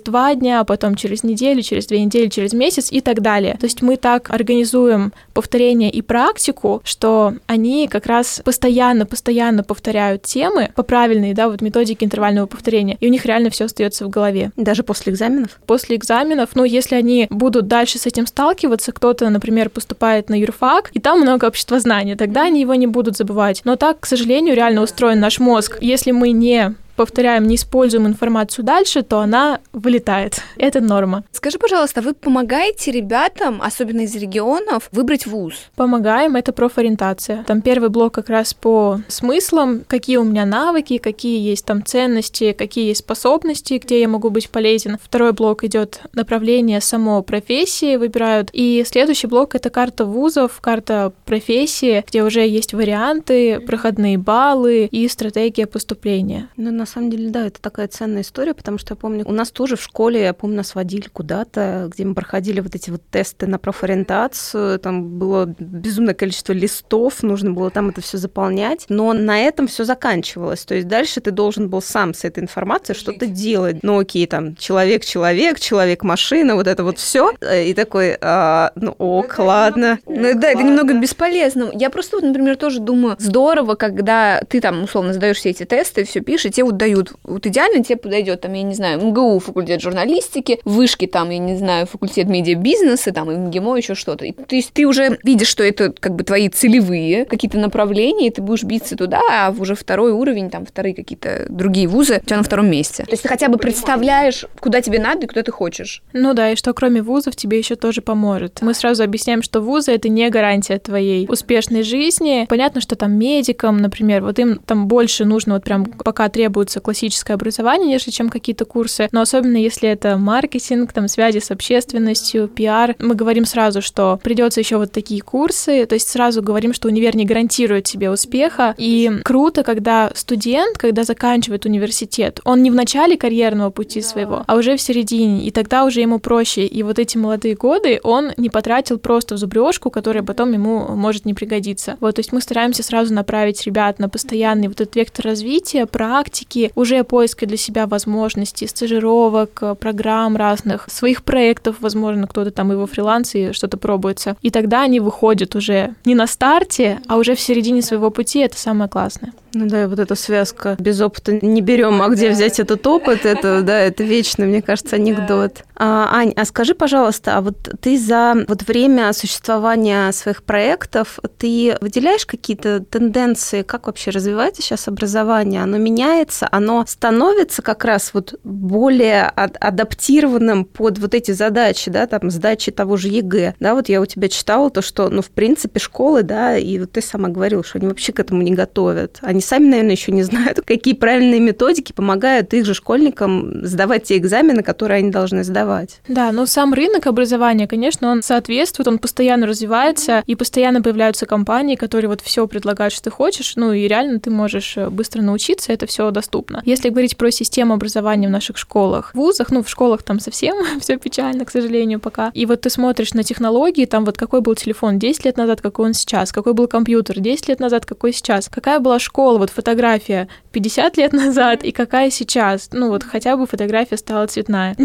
два дня, потом через неделю, через две недели, через месяц и так далее. То есть мы так организуем повторение и практику, что они как раз постоянно-постоянно повторяют темы по правильной, да, вот методике интервального повторения, и у них реально все остается в голове. Даже после экзаменов? После экзаменов, ну, если они будут дальше с этим сталкиваться, кто-то, например, поступает на юрфак, и там много обществознания, тогда они его не будут забывать. Но так, к сожалению, реально устроен наш мозг. Если мы не повторяем, не используем информацию дальше, то она вылетает. Это норма. Скажи, пожалуйста, вы помогаете ребятам, особенно из регионов, выбрать вуз? Помогаем, это профориентация. Там первый блок как раз по смыслам, какие у меня навыки, какие есть там ценности, какие есть способности, где я могу быть полезен. Второй блок идет направление само профессии, выбирают. И следующий блок это карта вузов, карта профессии, где уже есть варианты, проходные баллы и стратегия поступления. Ну, на самом деле, да, это такая ценная история, потому что я помню, у нас тоже в школе, я помню, нас водили куда-то, где мы проходили вот эти вот тесты на профориентацию, там было безумное количество листов, нужно было там это все заполнять, но на этом все заканчивалось. То есть дальше ты должен был сам с этой информацией что-то делать. Ну, окей, там человек-человек, человек-машина, вот это вот все. И такой, а, ну ок, ладно. Ну да, это немного бесполезно. Я просто, вот, например, тоже думаю, здорово, когда ты там, условно, сдаешь все эти тесты, все пишешь, и тебе вот дают, вот идеально тебе подойдет, там, я не знаю, МГУ, факультет журналистики, вышки, там, я не знаю, факультет медиабизнеса, там, и МГИМО, еще что-то. И, то есть ты уже видишь, что это как бы твои целевые какие-то направления, и ты будешь биться туда, а уже второй уровень, там, вторые какие-то другие вузы у тебя на втором месте. То есть ты хотя бы представляешь, куда тебе надо и куда ты хочешь. Ну да, и что кроме вузов тебе еще тоже поможет. Мы сразу объясняем, что вузы это не гарантия твоей успешной жизни. Понятно, что там медикам, например, вот им там больше нужно вот прям пока требуется классическое образование, нежели чем какие-то курсы. Но особенно если это маркетинг, там связи с общественностью, пиар, мы говорим сразу, что придется еще вот такие курсы, то есть сразу говорим, что универ не гарантирует тебе успеха. И круто, когда студент, когда заканчивает университет, он не в начале карьерного пути своего, а уже в середине, и тогда уже ему проще. И вот эти молодые годы он не потратил просто в зубрежку, которая потом ему может не пригодиться. Вот, то есть мы стараемся сразу направить ребят на постоянный вот этот вектор развития, практики, уже поиска для себя возможностей, стажировок, программ разных, своих проектов, возможно, кто-то там и во фрилансе что-то пробуется. И тогда они выходят уже не на старте, а уже в середине своего пути, это самое классное. Ну да, вот эта связка без опыта не берем, а где взять этот опыт, это, да, это вечно, мне кажется, анекдот. А, Ань, а скажи, пожалуйста, а вот ты за вот время существования своих проектов, ты выделяешь какие-то тенденции, как вообще развивается сейчас образование? Оно меняется, оно становится как раз вот более адаптированным под вот эти задачи, да, там, сдачи того же ЕГЭ, да, вот я у тебя читала то, что, ну, в принципе, школы, да, и вот ты сама говорила, что они вообще к этому не готовят, они они сами, наверное, еще не знают, какие правильные методики помогают их же школьникам сдавать те экзамены, которые они должны сдавать. Да, но сам рынок образования, конечно, он соответствует, он постоянно развивается, и постоянно появляются компании, которые вот все предлагают, что ты хочешь, ну и реально ты можешь э, быстро научиться, это все доступно. Если говорить про систему образования в наших школах, в вузах, ну в школах там совсем все печально, к сожалению, пока. И вот ты смотришь на технологии, там вот какой был телефон 10 лет назад, какой он сейчас, какой был компьютер 10 лет назад, какой сейчас, какая была школа, школа, вот фотография 50 лет назад и какая сейчас. Ну вот хотя бы фотография стала цветная.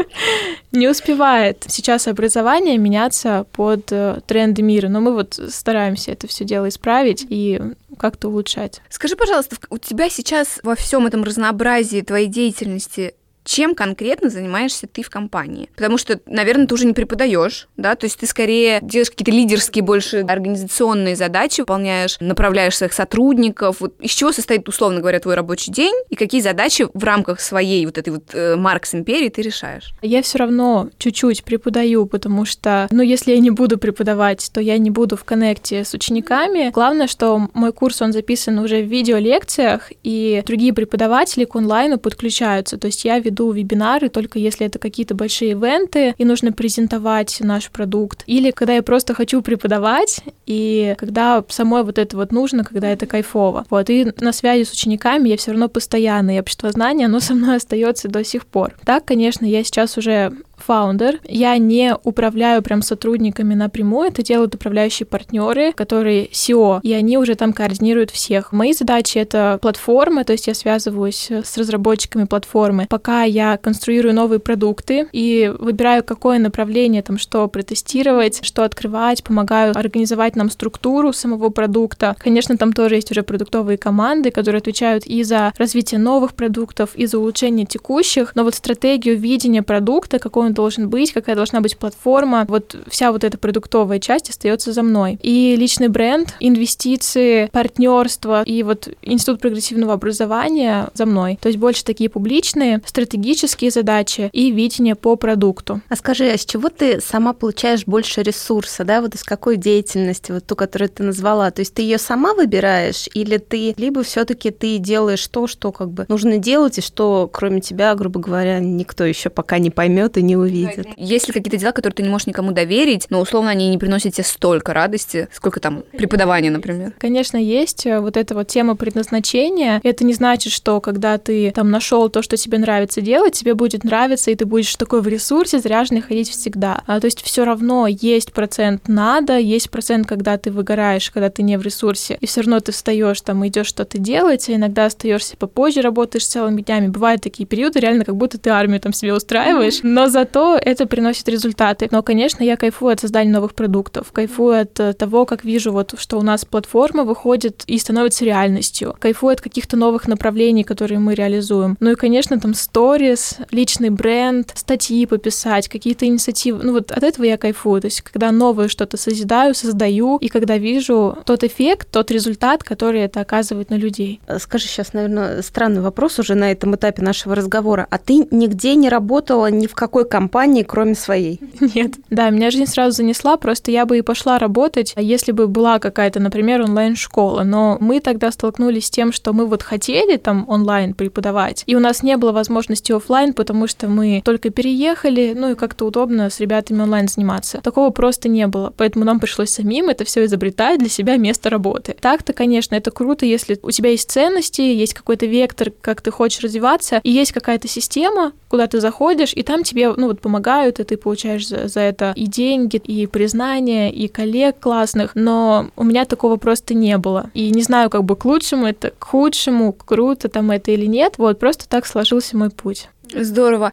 Не успевает сейчас образование меняться под э, тренды мира, но мы вот стараемся это все дело исправить и как-то улучшать. Скажи, пожалуйста, у тебя сейчас во всем этом разнообразии твоей деятельности чем конкретно занимаешься ты в компании. Потому что, наверное, ты уже не преподаешь, да, то есть ты скорее делаешь какие-то лидерские больше организационные задачи, выполняешь, направляешь своих сотрудников. Вот из чего состоит, условно говоря, твой рабочий день и какие задачи в рамках своей вот этой вот э, Маркс империи ты решаешь? Я все равно чуть-чуть преподаю, потому что, ну, если я не буду преподавать, то я не буду в коннекте с учениками. Главное, что мой курс, он записан уже в видеолекциях, и другие преподаватели к онлайну подключаются. То есть я веду вебинары только если это какие-то большие ивенты, и нужно презентовать наш продукт. Или когда я просто хочу преподавать, и когда самой вот это вот нужно, когда это кайфово. Вот, и на связи с учениками я все равно постоянно, и общество знания, оно со мной остается до сих пор. Так, конечно, я сейчас уже фаундер. Я не управляю прям сотрудниками напрямую, это делают управляющие партнеры, которые SEO, и они уже там координируют всех. Мои задачи — это платформа, то есть я связываюсь с разработчиками платформы, пока я конструирую новые продукты и выбираю, какое направление там, что протестировать, что открывать, помогаю организовать нам структуру самого продукта. Конечно, там тоже есть уже продуктовые команды, которые отвечают и за развитие новых продуктов, и за улучшение текущих, но вот стратегию видения продукта, какой он должен быть, какая должна быть платформа. Вот вся вот эта продуктовая часть остается за мной. И личный бренд, инвестиции, партнерство и вот Институт прогрессивного образования за мной. То есть больше такие публичные, стратегические задачи и видение по продукту. А скажи, а с чего ты сама получаешь больше ресурса, да, вот из какой деятельности, вот ту, которую ты назвала? То есть ты ее сама выбираешь или ты, либо все таки ты делаешь то, что как бы нужно делать, и что кроме тебя, грубо говоря, никто еще пока не поймет и не увидит. Есть ли какие-то дела, которые ты не можешь никому доверить, но условно они не приносят тебе столько радости, сколько там преподавания, например? Конечно, есть э, вот эта вот тема предназначения. Это не значит, что когда ты там нашел то, что тебе нравится делать, тебе будет нравиться, и ты будешь такой в ресурсе заряженный ходить всегда. А, то есть все равно есть процент надо, есть процент, когда ты выгораешь, когда ты не в ресурсе, и все равно ты встаешь там, идешь что-то делать, а иногда остаешься попозже, работаешь целыми днями. Бывают такие периоды, реально, как будто ты армию там себе устраиваешь, но за зато это приносит результаты. Но, конечно, я кайфую от создания новых продуктов, кайфую от э, того, как вижу, вот, что у нас платформа выходит и становится реальностью, кайфую от каких-то новых направлений, которые мы реализуем. Ну и, конечно, там сторис, личный бренд, статьи пописать, какие-то инициативы. Ну вот от этого я кайфую. То есть, когда новое что-то созидаю, создаю, и когда вижу тот эффект, тот результат, который это оказывает на людей. Э, скажи сейчас, наверное, странный вопрос уже на этом этапе нашего разговора. А ты нигде не работала ни в какой компании, кроме своей? Нет. Да, меня жизнь сразу занесла, просто я бы и пошла работать, если бы была какая-то, например, онлайн-школа. Но мы тогда столкнулись с тем, что мы вот хотели там онлайн преподавать, и у нас не было возможности офлайн, потому что мы только переехали, ну и как-то удобно с ребятами онлайн заниматься. Такого просто не было, поэтому нам пришлось самим это все изобретать для себя место работы. Так-то, конечно, это круто, если у тебя есть ценности, есть какой-то вектор, как ты хочешь развиваться, и есть какая-то система, куда ты заходишь, и там тебе, ну вот, помогают, и ты получаешь за, за это и деньги, и признание, и коллег классных, но у меня такого просто не было. И не знаю, как бы к лучшему это, к худшему, круто там это или нет, вот, просто так сложился мой путь. Здорово.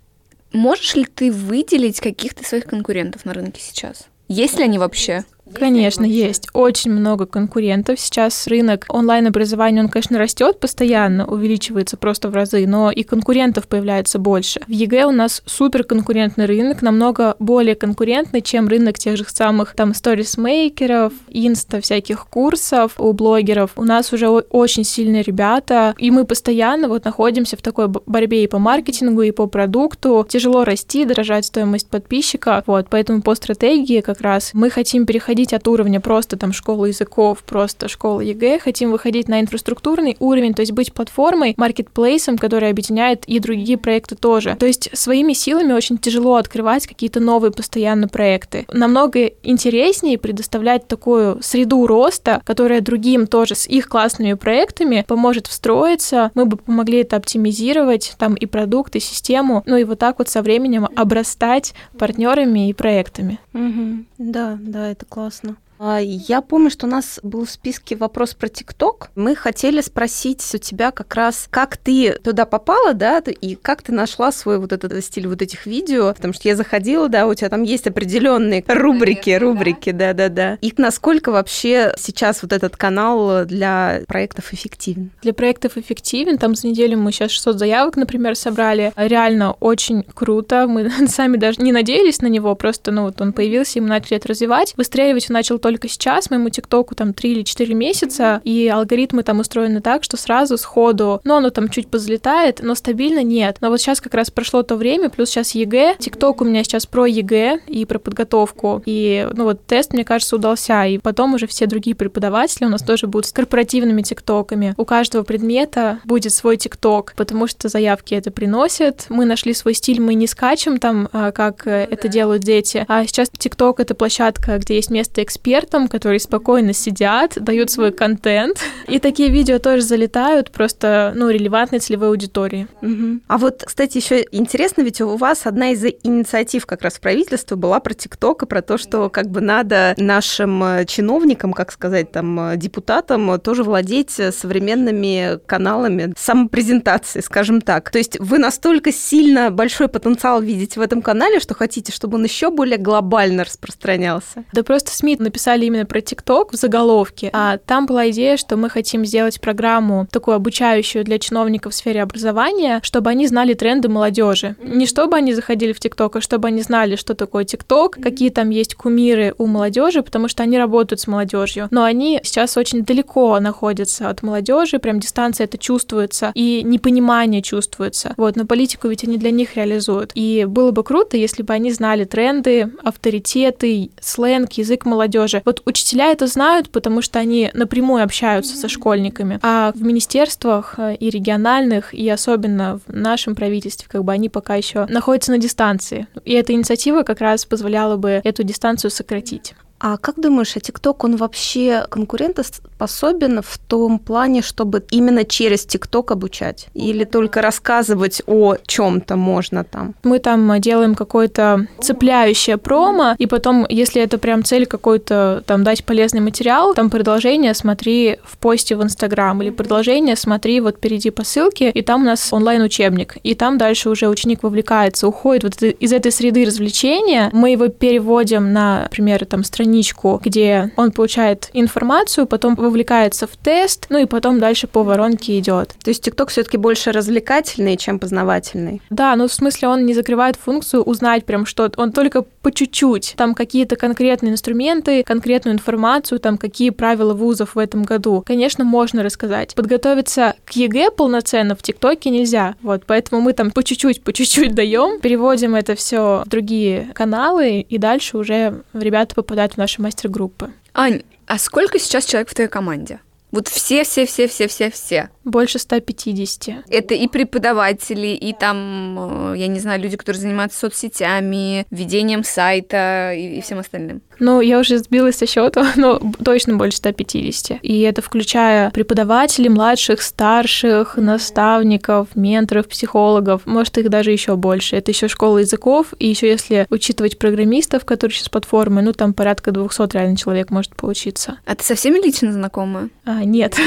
Можешь ли ты выделить каких-то своих конкурентов на рынке сейчас? Есть ли они вообще? Конечно, есть. Очень много конкурентов. Сейчас рынок онлайн-образования, он, конечно, растет постоянно, увеличивается просто в разы, но и конкурентов появляется больше. В ЕГЭ у нас супер конкурентный рынок, намного более конкурентный, чем рынок тех же самых там сторисмейкеров, инста всяких курсов у блогеров. У нас уже очень сильные ребята, и мы постоянно вот находимся в такой борьбе и по маркетингу, и по продукту. Тяжело расти, дорожает стоимость подписчика. Вот, поэтому по стратегии как раз мы хотим переходить выходить от уровня просто там школы языков, просто школы ЕГЭ, хотим выходить на инфраструктурный уровень, то есть быть платформой, маркетплейсом, который объединяет и другие проекты тоже. То есть своими силами очень тяжело открывать какие-то новые постоянно проекты. Намного интереснее предоставлять такую среду роста, которая другим тоже с их классными проектами поможет встроиться. Мы бы помогли это оптимизировать, там и продукты, и систему, ну и вот так вот со временем обрастать партнерами и проектами. Угу. Да, да, это классно классно. А, я помню, что у нас был в списке вопрос про ТикТок. Мы хотели спросить у тебя как раз, как ты туда попала, да, и как ты нашла свой вот этот стиль вот этих видео, потому что я заходила, да, у тебя там есть определенные рубрики, рубрики, да-да-да. И насколько вообще сейчас вот этот канал для проектов эффективен? Для проектов эффективен. Там за неделю мы сейчас 600 заявок, например, собрали. Реально очень круто. Мы сами даже не надеялись на него, просто, ну, вот он появился, и мы начали это развивать. Выстреливать он начал только сейчас. Моему ТикТоку там 3 или 4 месяца, и алгоритмы там устроены так, что сразу сходу, ну, оно там чуть позлетает, но стабильно нет. Но вот сейчас как раз прошло то время, плюс сейчас ЕГЭ. ТикТок у меня сейчас про ЕГЭ и про подготовку. И, ну, вот тест, мне кажется, удался. И потом уже все другие преподаватели у нас тоже будут с корпоративными ТикТоками. У каждого предмета будет свой ТикТок, потому что заявки это приносят. Мы нашли свой стиль, мы не скачем там, а, как э, это делают дети. А сейчас ТикТок — это площадка, где есть место экспертам, которые спокойно сидят, дают свой контент. И такие видео тоже залетают, просто, ну, релевантной целевой аудитории. Угу. А вот, кстати, еще интересно, ведь у вас одна из инициатив как раз правительства была про ТикТок и про то, что как бы надо нашим э, чиновникам, как сказать, там, э, депутатам тоже владеть современными каналами самопрезентации, скажем так. То есть вы настолько сильно большой потенциал видите в этом канале, что хотите, чтобы он еще более глобально распространялся? Да просто СМИ написали именно про ТикТок в заголовке, а там была идея, что мы хотим сделать программу такую обучающую для чиновников в сфере образования, чтобы они знали тренды молодежи. Не чтобы они заходили в ТикТок, а чтобы они знали, что такое ТикТок, какие там есть кумиры у молодежи, потому что они работают с молодежью. Но они сейчас очень далеко находятся от молодежи, прям дистанция это чувствуется, и непонимание чувствуется. Вот, но политику ведь они для них реализуют. И было бы круто, если бы они знали тренды, авторитеты, сленг, язык молодежи. Вот учителя это знают, потому что они напрямую общаются со школьниками. А в министерствах э, и региональных, и особенно в нашем правительстве, как бы они пока еще находятся на дистанции. И эта инициатива как раз позволяла бы эту дистанцию сократить. А как думаешь, а ТикТок, он вообще конкурентоспособен в том плане, чтобы именно через ТикТок обучать? Или только рассказывать о чем-то можно там? Мы там делаем какое-то цепляющее промо, и потом, если это прям цель какой-то, там, дать полезный материал, там продолжение смотри в посте в Инстаграм, или продолжение смотри вот перейди по ссылке, и там у нас онлайн-учебник, и там дальше уже ученик вовлекается, уходит вот из этой среды развлечения, мы его переводим на, например, там, страницу страничку, где он получает информацию, потом вовлекается в тест, ну и потом дальше по воронке идет. То есть ТикТок все-таки больше развлекательный, чем познавательный? Да, ну в смысле он не закрывает функцию узнать прям что он только по чуть-чуть. Там какие-то конкретные инструменты, конкретную информацию, там какие правила вузов в этом году. Конечно, можно рассказать. Подготовиться к ЕГЭ полноценно в ТикТоке нельзя. Вот, поэтому мы там по чуть-чуть, по чуть-чуть даем, переводим это все в другие каналы, и дальше уже ребята попадают в наши мастер-группы. Ань, а сколько сейчас человек в твоей команде? Вот все-все-все-все-все-все. Больше 150. Это и преподаватели, и там, э, я не знаю, люди, которые занимаются соцсетями, ведением сайта и, и всем остальным. Ну, я уже сбилась со счета, но точно больше 150. И это включая преподавателей, младших, старших, наставников, менторов, психологов. Может, их даже еще больше. Это еще школа языков. И еще если учитывать программистов, которые сейчас платформы, ну, там порядка 200 реально человек может получиться. А ты со всеми лично знакома? А, нет.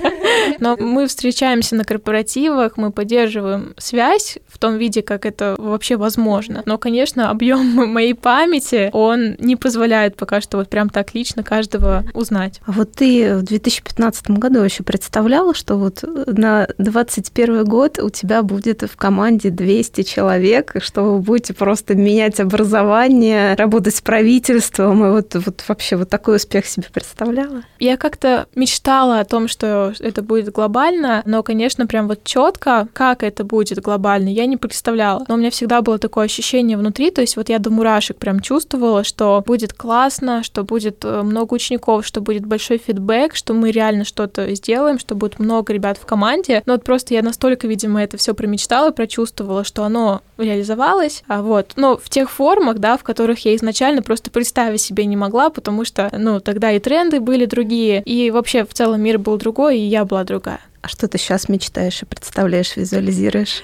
Но мы встречаемся на корпоративах, мы поддерживаем связь в том виде, как это вообще возможно. Но, конечно, объем моей памяти, он не позволяет пока что вот прям так лично каждого узнать. А вот ты в 2015 году еще представляла, что вот на 21 год у тебя будет в команде 200 человек, и что вы будете просто менять образование, работать с правительством, и вот, вот вообще вот такой успех себе представляла? Я как-то мечтала о том, что это будет глобально, но, конечно, прям вот четко, как это будет глобально, я не представляла. Но у меня всегда было такое ощущение внутри, то есть вот я до мурашек прям чувствовала, что будет классно, что будет э, много учеников, что будет большой фидбэк, что мы реально что-то сделаем, что будет много ребят в команде. Но вот просто я настолько, видимо, это все промечтала, прочувствовала, что оно реализовалось. А вот, но в тех формах, да, в которых я изначально просто представить себе не могла, потому что, ну, тогда и тренды были другие, и вообще в целом мир был другой, и я была другая. А что ты сейчас мечтаешь и представляешь, визуализируешь?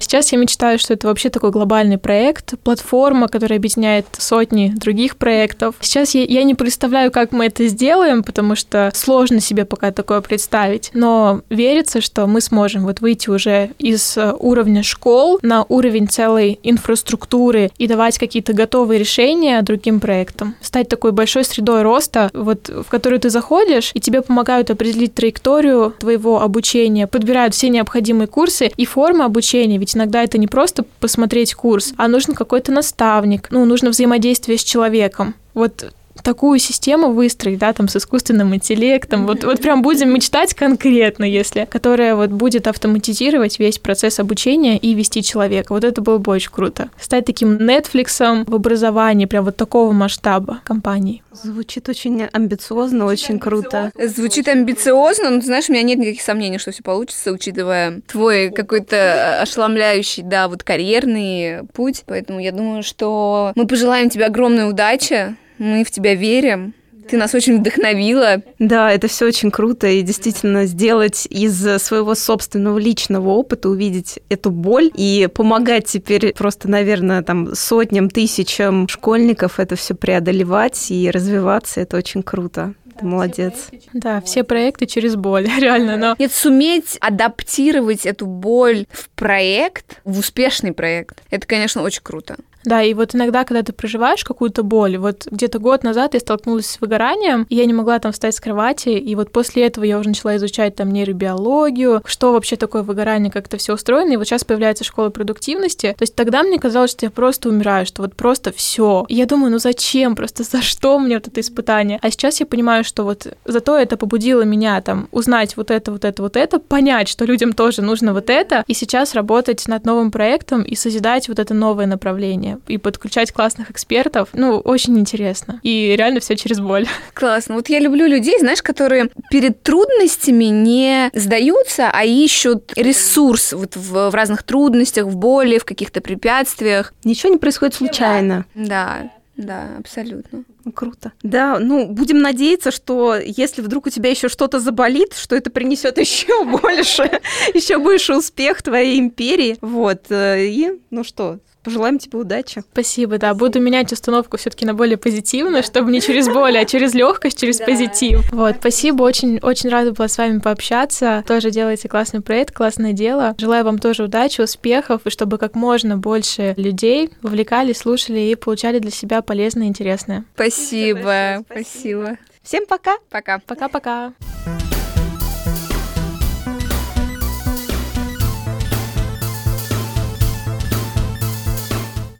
Сейчас я мечтаю, что это вообще такой глобальный проект, платформа, которая объединяет сотни других проектов. Сейчас я, я не представляю, как мы это сделаем, потому что сложно себе пока такое представить. Но верится, что мы сможем вот выйти уже из э, уровня школ на уровень целой инфраструктуры и давать какие-то готовые решения другим проектам. Стать такой большой средой роста, вот, в которую ты заходишь, и тебе помогают определить траекторию твоего обучения, подбирают все необходимые курсы и формы обучения, ведь иногда это не просто посмотреть курс, а нужен какой-то наставник, ну, нужно взаимодействие с человеком. Вот такую систему выстроить, да, там с искусственным интеллектом, вот, вот прям будем мечтать конкретно, если, которая вот будет автоматизировать весь процесс обучения и вести человека. Вот это было бы очень круто. Стать таким Netflix в образовании, прям вот такого масштаба компании. Звучит очень амбициозно, очень круто. Звучит амбициозно, но, знаешь, у меня нет никаких сомнений, что все получится, учитывая твой какой-то ошеломляющий, да, вот карьерный путь. Поэтому я думаю, что мы пожелаем тебе огромной удачи, мы в тебя верим. Ты нас очень вдохновила. Да, это все очень круто. И действительно сделать из своего собственного личного опыта, увидеть эту боль и помогать теперь просто, наверное, там сотням, тысячам школьников это все преодолевать и развиваться, это очень круто. Ты молодец. Да, все проекты через боль, реально. Но... Нет, суметь адаптировать эту боль в проект, в успешный проект, это, конечно, очень круто. Да, и вот иногда, когда ты проживаешь какую-то боль, вот где-то год назад я столкнулась с выгоранием, и я не могла там встать с кровати, и вот после этого я уже начала изучать там нейробиологию, что вообще такое выгорание, как это все устроено, и вот сейчас появляется школа продуктивности. То есть тогда мне казалось, что я просто умираю, что вот просто все. Я думаю, ну зачем, просто за что мне вот это испытание? А сейчас я понимаю, что вот зато это побудило меня там узнать вот это, вот это, вот это, понять, что людям тоже нужно вот это, и сейчас работать над новым проектом и созидать вот это новое направление и подключать классных экспертов. Ну, очень интересно. И реально все через боль. Классно. Вот я люблю людей, знаешь, которые перед трудностями не сдаются, а ищут ресурс вот в, в разных трудностях, в боли, в каких-то препятствиях. Ничего не происходит случайно. Да, да, абсолютно. Ну, круто. Да, ну, будем надеяться, что если вдруг у тебя еще что-то заболит, что это принесет еще больше, еще больше успех твоей империи. Вот. Э, и, ну что, Пожелаем тебе удачи. Спасибо, да. Буду менять установку все-таки на более позитивную, чтобы не через боль, а через легкость, через позитив. Вот, спасибо, очень, очень рада была с вами пообщаться. Тоже делаете классный проект, классное дело. Желаю вам тоже удачи, успехов, и чтобы как можно больше людей вовлекали, слушали и получали для себя полезное и интересное. Спасибо, спасибо. Всем пока. Пока. Пока-пока.